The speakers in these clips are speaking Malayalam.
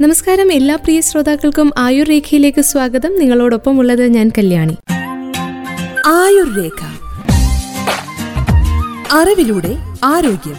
നമസ്കാരം. എല്ലാ പ്രിയ ശ്രോതാക്കൾക്കും ആയുർ രേഖയിലേക്ക് സ്വാഗതം. നിങ്ങളോടൊപ്പം ഉള്ളത് ഞാൻ കല്യാണി. ആയുർ രേഖ. അറിവിലൂടെ ആരോഗ്യം.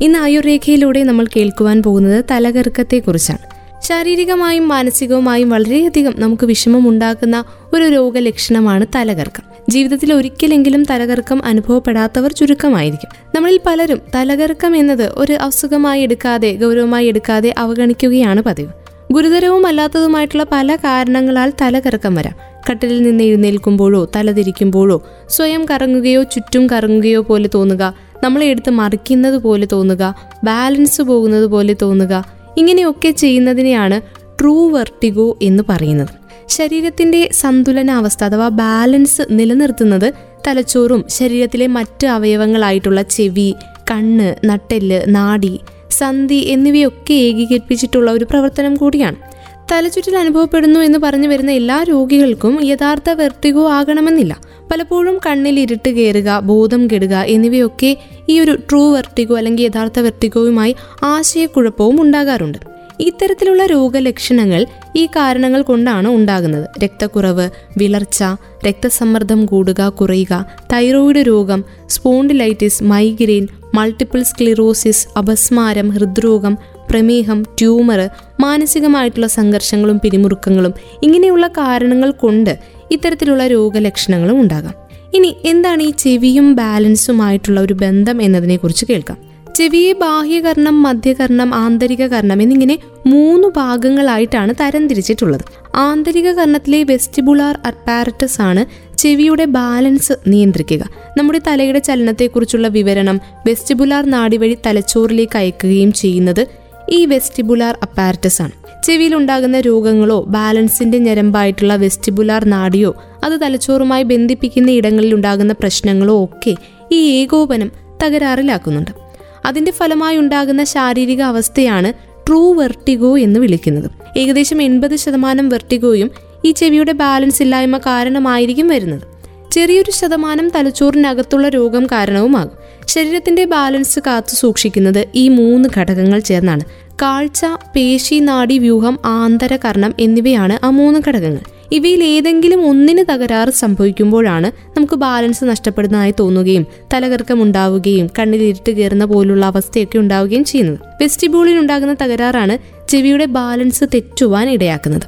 ഇന്ന് ആയുർ രേഖയിലൂടെ നമ്മൾ കേൾക്കുവാൻ പോകുന്നത് തലകർക്കത്തെക്കുറിച്ചാണ്. ശാരീരികമായും മാനസികവുമായും വളരെയധികം നമുക്ക് വിഷമമുണ്ടാക്കുന്ന ഒരു രോഗലക്ഷണമാണ് തലകർക്കം. ജീവിതത്തിൽ ഒരിക്കലെങ്കിലും തലകറക്കം അനുഭവപ്പെടാത്തവർ ചുരുക്കമായിരിക്കും. നമ്മളിൽ പലരും തലകറക്കം എന്നത് ഒരു അസുഖമായി എടുക്കാതെ ഗൗരവമായി എടുക്കാതെ അവഗണിക്കുകയാണ് പതിവ്. ഗുരുതരവും അല്ലാത്തതുമായിട്ടുള്ള പല കാരണങ്ങളാൽ തലകറക്കം വരാം. കട്ടിലിൽ നിന്ന് എഴുന്നേൽക്കുമ്പോഴോ തലതിരിക്കുമ്പോഴോ സ്വയം കറങ്ങുകയോ ചുറ്റും കറങ്ങുകയോ പോലെ തോന്നുക നമ്മളെ എടുത്ത് മറിക്കുന്നത് പോലെ തോന്നുക ബാലൻസ് പോകുന്നത് പോലെ തോന്നുക ഇങ്ങനെയൊക്കെ ചെയ്യുന്നതിനെയാണ് ട്രൂ വെർട്ടിഗോ എന്ന് പറയുന്നത്. ശരീരത്തിന്റെ സന്തുലനാവസ്ഥ അഥവാ ബാലൻസ് നിലനിർത്തുന്നത് തലച്ചോറും ശരീരത്തിലെ മറ്റ് അവയവങ്ങളായിട്ടുള്ള ചെവി കണ്ണ് നട്ടെല്ല് നാടി സന്ധി എന്നിവയൊക്കെ ഏകീകരിപ്പിച്ചിട്ടുള്ള ഒരു പ്രവർത്തനം കൂടിയാണ്. തലചുറ്റൽ അനുഭവപ്പെടുന്നു എന്ന് പറഞ്ഞു വരുന്ന എല്ലാ രോഗികൾക്കും യഥാർത്ഥ വെർട്ടിഗോ ആകണമെന്നില്ല. പലപ്പോഴും കണ്ണിൽ ഇരുട്ട് കയറുക ബോധം കെടുക എന്നിവയൊക്കെ ഈ ഒരു ട്രൂ വെർട്ടിഗോ അല്ലെങ്കിൽ യഥാർത്ഥ വെർട്ടിഗോയുമായി ആശയക്കുഴപ്പവും ഉണ്ടാകാറുണ്ട്. ഇത്തരത്തിലുള്ള രോഗലക്ഷണങ്ങൾ ഈ കാരണങ്ങൾ കൊണ്ടാണ് ഉണ്ടാകുന്നത്. രക്തക്കുറവ് വിളർച്ച രക്തസമ്മർദ്ദം കൂടുക കുറയുക തൈറോയിഡ് രോഗം സ്പോണ്ടിലൈറ്റിസ് മൈഗ്രെയിൻ മൾട്ടിപ്പിൾ സ്ക്ലിറോസിസ് അപസ്മാരം ഹൃദ്രോഗം പ്രമേഹം ട്യൂമർ മാനസികമായിട്ടുള്ള സംഘർഷങ്ങളും പിരിമുറുക്കങ്ങളും ഇങ്ങനെയുള്ള കാരണങ്ങൾ കൊണ്ട് ഇത്തരത്തിലുള്ള രോഗലക്ഷണങ്ങളും ഉണ്ടാകാം. ഇനി എന്താണ് ഈ ചെവിയും ബാലൻസുമായിട്ടുള്ള ഒരു ബന്ധം എന്നതിനെക്കുറിച്ച് കേൾക്കാം. ചെവിയെ ബാഹ്യകർണം മധ്യകർണം ആന്തരിക കർണം എന്നിങ്ങനെ മൂന്ന് ഭാഗങ്ങളായിട്ടാണ് തരംതിരിച്ചിട്ടുള്ളത്. ആന്തരിക കർണത്തിലെ വെസ്റ്റിബുലാർ അപ്പാരറ്റസ് ആണ് ചെവിയുടെ ബാലൻസ് നിയന്ത്രിക്കുക. നമ്മുടെ തലയുടെ ചലനത്തെക്കുറിച്ചുള്ള വിവരണം വെസ്റ്റിബുലാർ നാടി വഴി തലച്ചോറിലേക്ക് അയക്കുകയും ചെയ്യുന്നത് ഈ വെസ്റ്റിബുലാർ അപ്പാരറ്റസ് ആണ്. ചെവിയിൽ ഉണ്ടാകുന്ന രോഗങ്ങളോ ബാലൻസിന്റെ ഞരമ്പായിട്ടുള്ള വെസ്റ്റിബുലാർ നാടിയോ അത് തലച്ചോറുമായി ബന്ധിപ്പിക്കുന്ന ഇടങ്ങളിൽ ഉണ്ടാകുന്ന പ്രശ്നങ്ങളോ ഒക്കെ ഈ ഏകോപനം തകരാറിലാക്കുന്നുണ്ട്. അതിന്റെ ഫലമായി ഉണ്ടാകുന്ന ശാരീരിക അവസ്ഥയാണ് ട്രൂ വെർട്ടിഗോ എന്ന് വിളിക്കുന്നത്. ഏകദേശം എൺപത് ശതമാനം വെർട്ടിഗോയും ഈ ചെവിയുടെ ബാലൻസ് ഇല്ലായ്മ കാരണമായിരിക്കും വരുന്നത്. ചെറിയൊരു ശതമാനം തലച്ചോറിനകത്തുള്ള രോഗം കാരണവുമാകും. ശരീരത്തിന്റെ ബാലൻസ് കാത്തു സൂക്ഷിക്കുന്നത് ഈ മൂന്ന് ഘടകങ്ങൾ ചേർന്നാണ്. കാഴ്ച പേശി നാഡി വ്യൂഹം ആന്തരകർണം എന്നിവയാണ് ആ മൂന്ന് ഘടകങ്ങൾ. ഇവയിൽ ഏതെങ്കിലും ഒന്നിന് തകരാറ് സംഭവിക്കുമ്പോഴാണ് നമുക്ക് ബാലൻസ് നഷ്ടപ്പെടുന്നതായി തോന്നുകയും തലകർക്കം ഉണ്ടാവുകയും കണ്ണിൽ ഇരുട്ട് കയറുന്ന പോലുള്ള അവസ്ഥയൊക്കെ ഉണ്ടാവുകയും ചെയ്യുന്നത്. വെസ്റ്റിബൂളിൽ ഉണ്ടാകുന്ന തകരാറാണ് ചെവിയുടെ ബാലൻസ് തെറ്റുവാൻ ഇടയാക്കുന്നത്.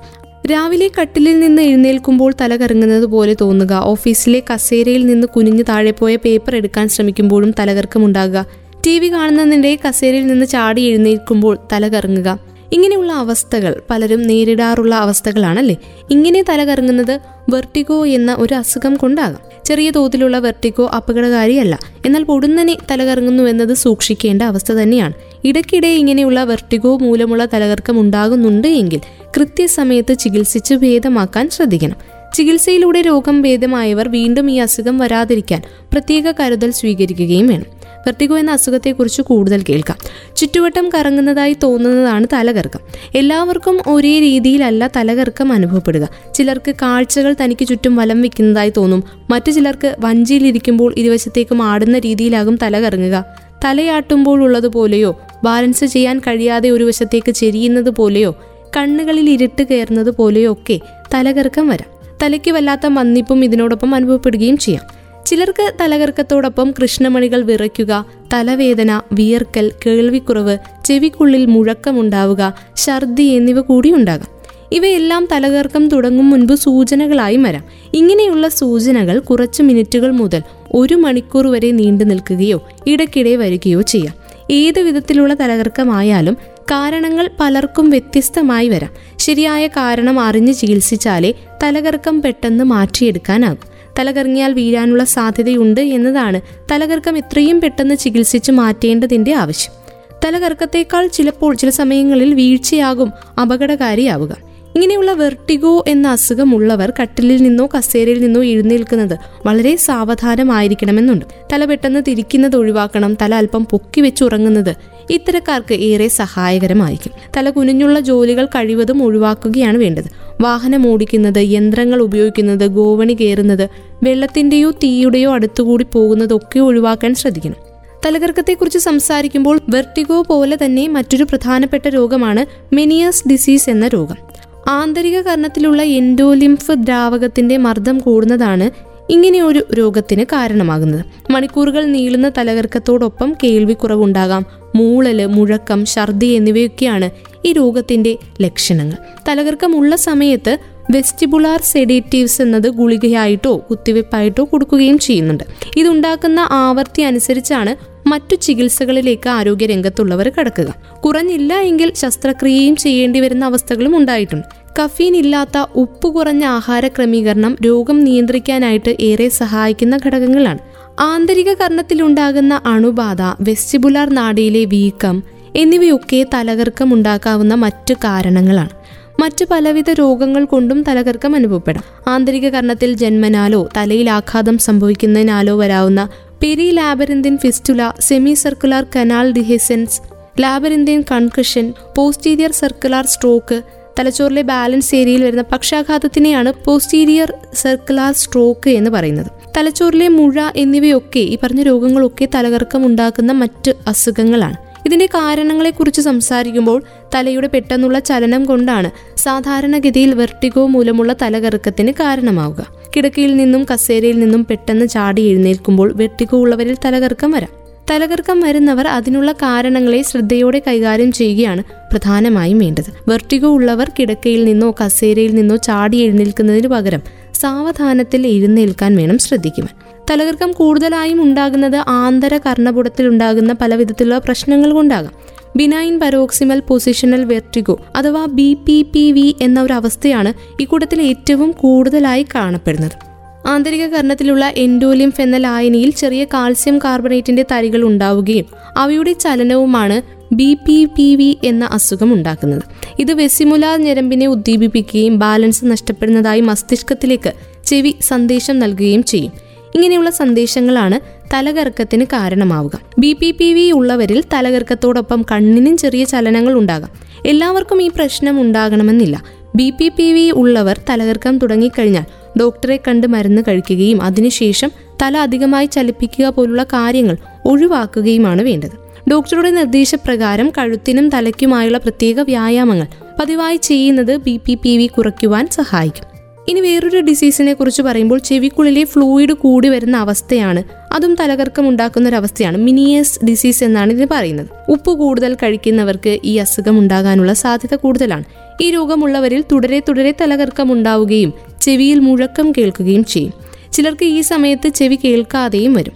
രാവിലെ കട്ടിലിൽ നിന്ന് എഴുന്നേൽക്കുമ്പോൾ തല കറങ്ങുന്നത് പോലെ തോന്നുക ഓഫീസിലെ കസേരയിൽ നിന്ന് കുനിഞ്ഞു താഴെ പോയ പേപ്പർ എടുക്കാൻ ശ്രമിക്കുമ്പോഴും തലകർക്കമുണ്ടാകുക ടി വി കാണുന്നതിന്റെ കസേരയിൽ നിന്ന് ചാടി എഴുന്നേൽക്കുമ്പോൾ തല കറങ്ങുക ഇങ്ങനെയുള്ള അവസ്ഥകൾ പലരും നേരിടാറുള്ള അവസ്ഥകളാണല്ലേ? ഇങ്ങനെ തലകറങ്ങുന്നത് വെർട്ടിഗോ എന്ന ഒരു അസുഖം കൊണ്ടാകാം. ചെറിയ തോതിലുള്ള വെർട്ടിഗോ അപകടകാരിയല്ല. എന്നാൽ പൊടുന്നനെ തലകറങ്ങുന്നു എന്നത് സൂക്ഷിക്കേണ്ട അവസ്ഥ തന്നെയാണ്. ഇടയ്ക്കിടെ ഇങ്ങനെയുള്ള വെർട്ടിഗോ മൂലമുള്ള തലകർക്കം ഉണ്ടാകുന്നുണ്ട് എങ്കിൽ കൃത്യസമയത്ത് ചികിത്സിച്ച് ഭേദമാക്കാൻ ശ്രദ്ധിക്കണം. ചികിത്സയിലൂടെ രോഗം ഭേദമായവർ വീണ്ടും ഈ അസുഖം വരാതിരിക്കാൻ പ്രത്യേക കരുതൽ സ്വീകരിക്കുകയും വേണം. വെർട്ടിഗോ എന്ന അസുഖത്തെക്കുറിച്ച് കൂടുതൽ കേൾക്കാം. ചുറ്റുവട്ടം കറങ്ങുന്നതായി തോന്നുന്നതാണ് തലകറക്കം. എല്ലാവർക്കും ഒരേ രീതിയിലല്ല തലകറക്കം അനുഭവപ്പെടുക. ചിലർക്ക് കാഴ്ചകൾ തനിക്ക് ചുറ്റും വലം വയ്ക്കുന്നതായി തോന്നും. മറ്റു ചിലർക്ക് വഞ്ചിയിലിരിക്കുമ്പോൾ ഇരുവശത്തേക്കും ആടുന്ന രീതിയിലാകും തലകറങ്ങുക. തലയാട്ടുമ്പോഴുള്ളതുപോലെയോ ബാലൻസ് ചെയ്യാൻ കഴിയാതെ ഒരു വശത്തേക്ക് ചെരിയുന്നത് പോലെയോ കണ്ണുകളിൽ ഇരുട്ട് കയറുന്നത് പോലെയോ ഒക്കെ തലകറക്കം വരാം. തലയ്ക്ക് വല്ലാത്ത മന്നിപ്പും ഇതിനോടൊപ്പം അനുഭവപ്പെടുകയും ചെയ്യാം. ചിലർക്ക് തലകർക്കത്തോടൊപ്പം കൃഷ്ണമണികൾ വിറയ്ക്കുക തലവേദന വിയർക്കൽ കേൾവിക്കുറവ് ചെവിക്കുള്ളിൽ മുഴക്കമുണ്ടാവുക ഛർദി എന്നിവ കൂടി ഉണ്ടാകാം. ഇവയെല്ലാം തലകർക്കം തുടങ്ങും മുൻപ് സൂചനകളായി വരാം ഇങ്ങനെയുള്ള സൂചനകൾ കുറച്ച് മിനിറ്റുകൾ മുതൽ ഒരു മണിക്കൂർ വരെ നീണ്ടു നിൽക്കുകയോ ഇടയ്ക്കിടെ വരികയോ ചെയ്യാം. ഏത് വിധത്തിലുള്ള തലകർക്കമായാലും കാരണങ്ങൾ പലർക്കും വ്യത്യസ്തമായി വരാം. ശരിയായ കാരണം അറിഞ്ഞ് ചികിത്സിച്ചാലേ തലകർക്കം പെട്ടെന്ന് മാറ്റിയെടുക്കാനാകും. തലകറങ്ങിയാൽ വീഴാനുള്ള സാധ്യതയുണ്ട് എന്നതാണ് തലകർക്കം എത്രയും പെട്ടെന്ന് ചികിത്സിച്ച് മാറ്റേണ്ടതിന്റെ ആവശ്യം. തലകറക്കത്തേക്കാൾ ചിലപ്പോൾ ചില സമയങ്ങളിൽ വീഴ്ചയാകും അപകടകാരിയാവുക. ഇങ്ങനെയുള്ള വെർട്ടിഗോ എന്ന അസുഖമുള്ളവർ കട്ടിലിൽ നിന്നോ കസേരയിൽ നിന്നോ എഴുന്നേൽക്കുന്നത് വളരെ സാവധാനമായിരിക്കണമെന്നുണ്ട്. തല പെട്ടെന്ന് തിരിക്കുന്നത് ഒഴിവാക്കണം തല അല്പം പൊക്കി വെച്ച് വെച്ചുറങ്ങുന്നത് ഇത്തരക്കാർക്ക് ഏറെ സഹായകരമായിരിക്കും. തല കുനിഞ്ഞുള്ള ജോലികൾ കഴിവതും ഒഴിവാക്കുകയാണ് വേണ്ടത്. വാഹനം ഓടിക്കുന്നത് യന്ത്രങ്ങൾ ഉപയോഗിക്കുന്നത് ഗോവണി കയറുന്നത് വെള്ളത്തിന്റെയോ തീയുടെയോ അടുത്തുകൂടി പോകുന്നതൊക്കെ ഒഴിവാക്കാൻ ശ്രദ്ധിക്കണം. തലകർക്കത്തെക്കുറിച്ച് സംസാരിക്കുമ്പോൾ വെർട്ടിഗോ പോലെ തന്നെ മറ്റൊരു പ്രധാനപ്പെട്ട രോഗമാണ് മെനിയസ് ഡിസീസ് എന്ന രോഗം. ആന്തരിക കർണത്തിലുള്ള എൻഡോലിംഫ് ദ്രാവകത്തിന്റെ മർദ്ദം കൂടുന്നതാണ് ഇങ്ങനെ ഒരു രോഗത്തിന് കാരണമാകുന്നത്. മണിക്കൂറുകൾ നീളുന്ന തലകർക്കത്തോടൊപ്പം കേൾവിക്കുറവുണ്ടാകാം. മൂളൽ മുഴക്കം ഛർദി എന്നിവയൊക്കെയാണ് ഈ രോഗത്തിന്റെ ലക്ഷണങ്ങൾ. തലകർക്കമുള്ള സമയത്ത് വെസ്റ്റിബുലാർ സെഡേറ്റീവ്സ് എന്നത് ഗുളികയായിട്ടോ കുത്തിവെപ്പായിട്ടോ കൊടുക്കുകയും ചെയ്യുന്നുണ്ട്. ഇതുണ്ടാക്കുന്ന ആവർത്തി അനുസരിച്ചാണ് മറ്റു ചികിത്സകളിലേക്ക് ആരോഗ്യ രംഗത്തുള്ളവർ കടക്കുക. കുറഞ്ഞില്ല എങ്കിൽ ശസ്ത്രക്രിയയും ചെയ്യേണ്ടി വരുന്ന അവസ്ഥകളും ഉണ്ടായിട്ടുണ്ട്. കഫീൻ ഇല്ലാത്ത ഉപ്പ് കുറഞ്ഞ ആഹാര ക്രമീകരണം രോഗം നിയന്ത്രിക്കാനായിട്ട് ഏറെ സഹായിക്കുന്ന ഘടകങ്ങളാണ്. ആന്തരിക കർണത്തിലുണ്ടാകുന്ന അണുബാധ വെസ്റ്റിബുലാർ നാടിയിലെ വീക്കം എന്നിവയൊക്കെ തലകർക്കം ഉണ്ടാക്കാവുന്ന മറ്റു കാരണങ്ങളാണ്. മറ്റ് പലവിധ രോഗങ്ങൾ കൊണ്ടും തലകർക്കം അനുഭവപ്പെടാം. ആന്തരിക കർണത്തിൽ ജന്മനാലോ തലയിൽ ആഘാതം സംഭവിക്കുന്നതിനാലോ വരാവുന്ന perilabyrinthine fistula semicircular canal dehiscence labyrinthine concussion posterior circular stroke തലച്ചോറിലെ ബാലൻസ് ഏരിയയിൽ വരുന്ന പക്ഷാഘാതത്തിനെയാണ് പോസ്റ്റീരിയർ സർക്കുലാർ സ്ട്രോക്ക് എന്ന് പറയുന്നത്. തലച്ചോറിലെ മുഴ എന്നിവയൊക്കെ ഈ പറഞ്ഞ രോഗങ്ങളൊക്കെ തലകർക്കം ഉണ്ടാക്കുന്ന മറ്റ് അസുഖങ്ങളാണ്. ഇതിന്റെ കാരണങ്ങളെക്കുറിച്ച് സംസാരിക്കുമ്പോൾ തലയുടെ പെട്ടെന്നുള്ള ചലനം കൊണ്ടാണ് സാധാരണഗതിയിൽ വെർട്ടിഗോ മൂലമുള്ള തലകറക്കത്തിന് കാരണമാവുക. കിടക്കയിൽ നിന്നും കസേരയിൽ നിന്നും പെട്ടെന്ന് ചാടി എഴുന്നേൽക്കുമ്പോൾ വെർട്ടിഗോ ഉള്ളവരിൽ തലകറക്കം വരാം. തലകർക്കം വരുന്നവർ അതിനുള്ള കാരണങ്ങളെ ശ്രദ്ധയോടെ കൈകാര്യം ചെയ്യുകയാണ് പ്രധാനമായും വേണ്ടത്. വെർട്ടിഗോ ഉള്ളവർ കിടക്കയിൽ നിന്നോ കസേരയിൽ നിന്നോ ചാടി എഴുന്നേൽക്കുന്നതിന് പകരം സാവധാനത്തിൽ എഴുന്നേൽക്കാൻ വേണം ശ്രദ്ധിക്കുവാൻ. തലകർക്കം കൂടുതലായും ഉണ്ടാകുന്നത് ആന്തര കർണപുടത്തിൽ ഉണ്ടാകുന്ന പല വിധത്തിലുള്ള പ്രശ്നങ്ങൾ കൊണ്ടാകാം. ബിനൈൻ പരോക്സിമൽ പൊസിഷണൽ വെർട്ടിഗോ അഥവാ ബി പി പി വി എന്ന ഒരു അവസ്ഥയാണ് ഇക്കൂട്ടത്തിൽ ഏറ്റവും കൂടുതലായി കാണപ്പെടുന്നത്. ആന്തരിക കർണത്തിലുള്ള എൻഡോലിയം എന്ന ലായനിയിൽ ചെറിയ കാൽസ്യം കാർബണേറ്റിന്റെ തരികൾ ഉണ്ടാവുകയും അവയുടെ ചലനവുമാണ് ബി പി പി വി എന്ന അസുഖം ഉണ്ടാക്കുന്നത്. ഇത് വെസിമുലാർ ഞരമ്പിനെ ഉദ്ദീപിപ്പിക്കുകയും ബാലൻസ് നഷ്ടപ്പെടുന്നതായി മസ്തിഷ്കത്തിലേക്ക് ചെവി സന്ദേശം നൽകുകയും ചെയ്യും. ഇങ്ങനെയുള്ള സന്ദേശങ്ങളാണ് തലകറക്കത്തിന് കാരണമാവുക. ബി പി പി വി ഉള്ളവരിൽ തലകറക്കത്തോടൊപ്പം കണ്ണിനും ചെറിയ ചലനങ്ങൾ ഉണ്ടാകാം. എല്ലാവർക്കും ഈ പ്രശ്നം ഉണ്ടാകണമെന്നില്ല. ബി പി പി വി ഉള്ളവർ തലകർക്കം തുടങ്ങിക്കഴിഞ്ഞാൽ ഡോക്ടറെ കണ്ട് മരുന്ന് കഴിക്കുകയും അതിനുശേഷം തല അധികമായി ചലിപ്പിക്കുക പോലുള്ള കാര്യങ്ങൾ ഒഴിവാക്കുകയുമാണ് വേണ്ടത്. ഡോക്ടറുടെ നിർദ്ദേശപ്രകാരം കഴുത്തിനും തലയ്ക്കുമായുള്ള പ്രത്യേക വ്യായാമങ്ങൾ പതിവായി ചെയ്യുന്നത് ബി പി പി വി കുറയ്ക്കുവാൻ സഹായിക്കും. ഇനി വേറൊരു ഡിസീസിനെ കുറിച്ച് പറയുമ്പോൾ ചെവിക്കുള്ളിലെ ഫ്ലൂയിഡ് കൂടി വരുന്ന അവസ്ഥയാണ്. അതും തലകർക്കം ഉണ്ടാക്കുന്ന ഒരു അവസ്ഥയാണ്. മിനിയസ് ഡിസീസ് എന്നാണ് ഇതിന് പറയുന്നത്. ഉപ്പ് കൂടുതൽ കഴിക്കുന്നവർക്ക് ഈ അസുഖം ഉണ്ടാകാനുള്ള സാധ്യത കൂടുതലാണ്. ഈ രോഗമുള്ളവരിൽ തുടരെ തുടരെ തലകർക്കം ഉണ്ടാവുകയും ചെവിയിൽ മുഴക്കം കേൾക്കുകയും ചെയ്യും. ചിലർക്ക് ഈ സമയത്ത് ചെവി കേൾക്കാതെയും വരും.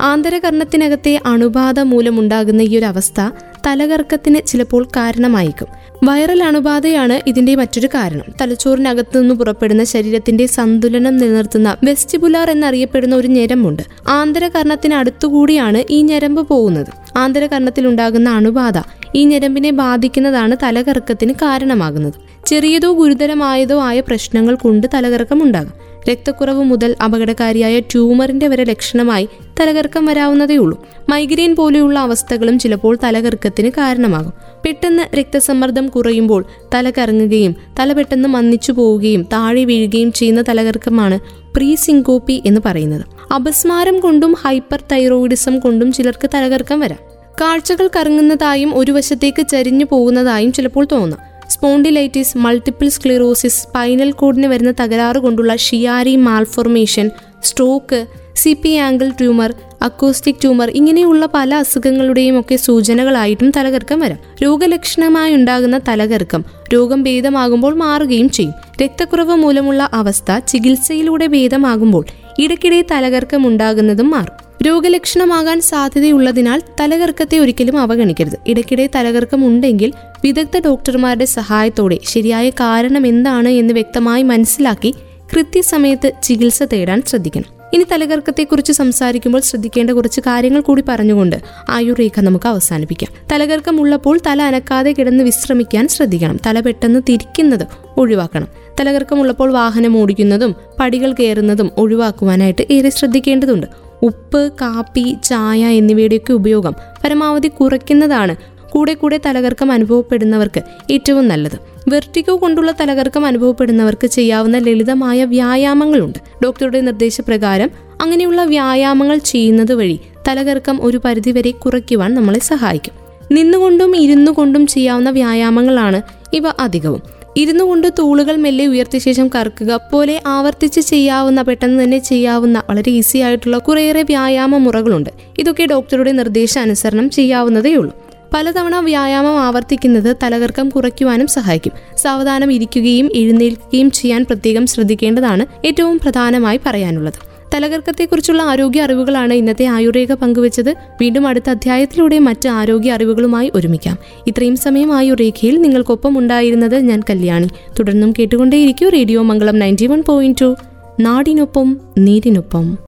ആന്തരകർണത്തിനകത്തെ അണുബാധ മൂലമുണ്ടാകുന്ന ഈ ഒരു അവസ്ഥ തലകർക്കത്തിന് ചിലപ്പോൾ കാരണമായേക്കും. വൈറൽ അണുബാധയാണ് ഇതിന്റെ മറ്റൊരു കാരണം. തലച്ചോറിനകത്തു നിന്ന് പുറപ്പെടുന്ന ശരീരത്തിന്റെ സന്തുലനം നിലനിർത്തുന്ന വെസ്റ്റിബുലാർ എന്നറിയപ്പെടുന്ന ഒരു ഞരമ്പുണ്ട്. ആന്തരകർണത്തിന് അടുത്തുകൂടിയാണ് ഈ ഞരമ്പ് പോകുന്നത്. ആന്തരകർണത്തിൽ ഉണ്ടാകുന്ന അണുബാധ ഈ ഞരമ്പിനെ ബാധിക്കുന്നതാണ് തലകറക്കത്തിന് കാരണമാകുന്നത്. ചെറിയതോ ഗുരുതരമായതോ ആയ പ്രശ്നങ്ങൾ കൊണ്ട് തലകറക്കം ഉണ്ടാകും രക്തക്കുറവ് മുതൽ അപകടകാരിയായ ട്യൂമറിന്റെ വരെ ലക്ഷണമായി തലകർക്കം വരാവുന്നതേ ഉള്ളൂ മൈഗ്രെയിൻ പോലെയുള്ള അവസ്ഥകളും ചിലപ്പോൾ തലകർക്കത്തിന് കാരണമാകും. പെട്ടെന്ന് രക്തസമ്മർദ്ദം കുറയുമ്പോൾ തല കറങ്ങുകയും തല പെട്ടെന്ന് മന്നിച്ചു പോവുകയും താഴെ വീഴുകയും ചെയ്യുന്ന തലകർക്കമാണ് പ്രീ സിങ്കോപ്പി എന്ന് പറയുന്നത്. അപസ്മാരം കൊണ്ടും ഹൈപ്പർ തൈറോയിഡിസം കൊണ്ടും ചിലർക്ക് തലകർക്കം വരാം. കാഴ്ചകൾ കറങ്ങുന്നതായും ഒരു വശത്തേക്ക് ചരിഞ്ഞു പോകുന്നതായും ചിലപ്പോൾ തോന്നാം. സ്പോണ്ടിലൈറ്റിസ് മൾട്ടിപ്പിൾ സ്ക്ലിറോസിസ് സ്പൈനൽ കോഡിന് വരുന്ന തകരാറ് കൊണ്ടുള്ള Chiari malformation stroke C P angle tumour acoustic tumour ഇങ്ങനെയുള്ള പല അസുഖങ്ങളുടെയും ഒക്കെ സൂചനകളായിട്ടും തലകർക്കം വരാം. രോഗലക്ഷണമായി ഉണ്ടാകുന്ന തലകർക്കം രോഗം ഭേദമാകുമ്പോൾ മാറുകയും ചെയ്യും. രക്തക്കുറവ് മൂലമുള്ള അവസ്ഥ ചികിത്സയിലൂടെ ഭേദമാകുമ്പോൾ ഇടയ്ക്കിടെ തലകർക്കം ഉണ്ടാകുന്നതും മാറും. രോഗലക്ഷണമാകാൻ സാധ്യതയുള്ളതിനാൽ തലകർക്കത്തെ ഒരിക്കലും അവഗണിക്കരുത്. ഇടയ്ക്കിടെ തലകർക്കം ഉണ്ടെങ്കിൽ വിദഗ്ധ ഡോക്ടർമാരുടെ സഹായത്തോടെ ശരിയായ കാരണം എന്താണ് എന്ന് വ്യക്തമായി മനസ്സിലാക്കി കൃത്യസമയത്ത് ചികിത്സ തേടാൻ ശ്രദ്ധിക്കണം. ഇനി തലകർക്കത്തെക്കുറിച്ച് സംസാരിക്കുമ്പോൾ ശ്രദ്ധിക്കേണ്ട കുറച്ച് കാര്യങ്ങൾ കൂടി പറഞ്ഞുകൊണ്ട് ആയുർരേഖ നമുക്ക് അവസാനിപ്പിക്കാം. തലകർക്കം ഉള്ളപ്പോൾ തല അനക്കാതെ കിടന്ന് വിശ്രമിക്കാൻ ശ്രദ്ധിക്കണം. തല പെട്ടെന്ന് തിരിക്കുന്നത് ഒഴിവാക്കണം. തലകർക്കമുള്ളപ്പോൾ വാഹനം ഓടിക്കുന്നതും പടികൾ കയറുന്നതും ഒഴിവാക്കുവാനായിട്ട് ഏറെ ശ്രദ്ധിക്കേണ്ടതുണ്ട്. ഉപ്പ് കാപ്പി ചായ എന്നിവയുടെയൊക്കെ ഉപയോഗം പരമാവധി കുറയ്ക്കുന്നതാണ്. കൂടെ കൂടെ തലകർക്കം അനുഭവപ്പെടുന്നവർക്ക് ഏറ്റവും നല്ലത്. വെർട്ടിക്കോ കൊണ്ടുള്ള തലകർക്കം അനുഭവപ്പെടുന്നവർക്ക് ചെയ്യാവുന്ന ലളിതമായ വ്യായാമങ്ങളുണ്ട്. ഡോക്ടറുടെ നിർദ്ദേശപ്രകാരം അങ്ങനെയുള്ള വ്യായാമങ്ങൾ ചെയ്യുന്നത് വഴി തലകർക്കം ഒരു പരിധിവരെ കുറയ്ക്കുവാൻ നമ്മളെ സഹായിക്കും. നിന്നുകൊണ്ടും ഇരുന്നു കൊണ്ടും ചെയ്യാവുന്ന വ്യായാമങ്ങളാണ് ഇവ അധികവും. ഇരുന്നു കൊണ്ട് തൂളുകൾ മെല്ലെ ഉയർത്തിയ ശേഷം കറക്കുക. പോലെ ആവർത്തിച്ച് ചെയ്യാവുന്ന പെട്ടെന്ന് തന്നെ ചെയ്യാവുന്ന വളരെ ഈസി ആയിട്ടുള്ള കുറേയേറെ വ്യായാമ മുറകളുണ്ട്. ഇതൊക്കെ ഡോക്ടറുടെ നിർദ്ദേശാനുസരണം ചെയ്യാവുന്നതേ ഉള്ളൂ. പലതവണ വ്യായാമം ആവർത്തിക്കുന്നത് തലകർക്കം കുറയ്ക്കുവാനും സഹായിക്കും. സാവധാനം ഇരിക്കുകയും എഴുന്നേൽക്കുകയും ചെയ്യാൻ പ്രത്യേകം ശ്രദ്ധിക്കേണ്ടതാണ് ഏറ്റവും പ്രധാനമായി പറയാനുള്ളത്. തലകർക്കത്തെക്കുറിച്ചുള്ള ആരോഗ്യ അറിവുകളാണ് ഇന്നത്തെ ആയുർരേഖ പങ്കുവച്ചത്. വീണ്ടും അടുത്ത അധ്യായത്തിലൂടെ മറ്റ് ആരോഗ്യ അറിവുകളുമായി ഒരുമിക്കാം. ഇത്രയും സമയം ആയുർരേഖയിൽ നിങ്ങൾക്കൊപ്പം ഉണ്ടായിരുന്നത് ഞാൻ കല്യാണി. തുടർന്നും കേട്ടുകൊണ്ടേയിരിക്കും radio Mangalam ninety one point two. നാടിനൊപ്പം നീരിനൊപ്പം.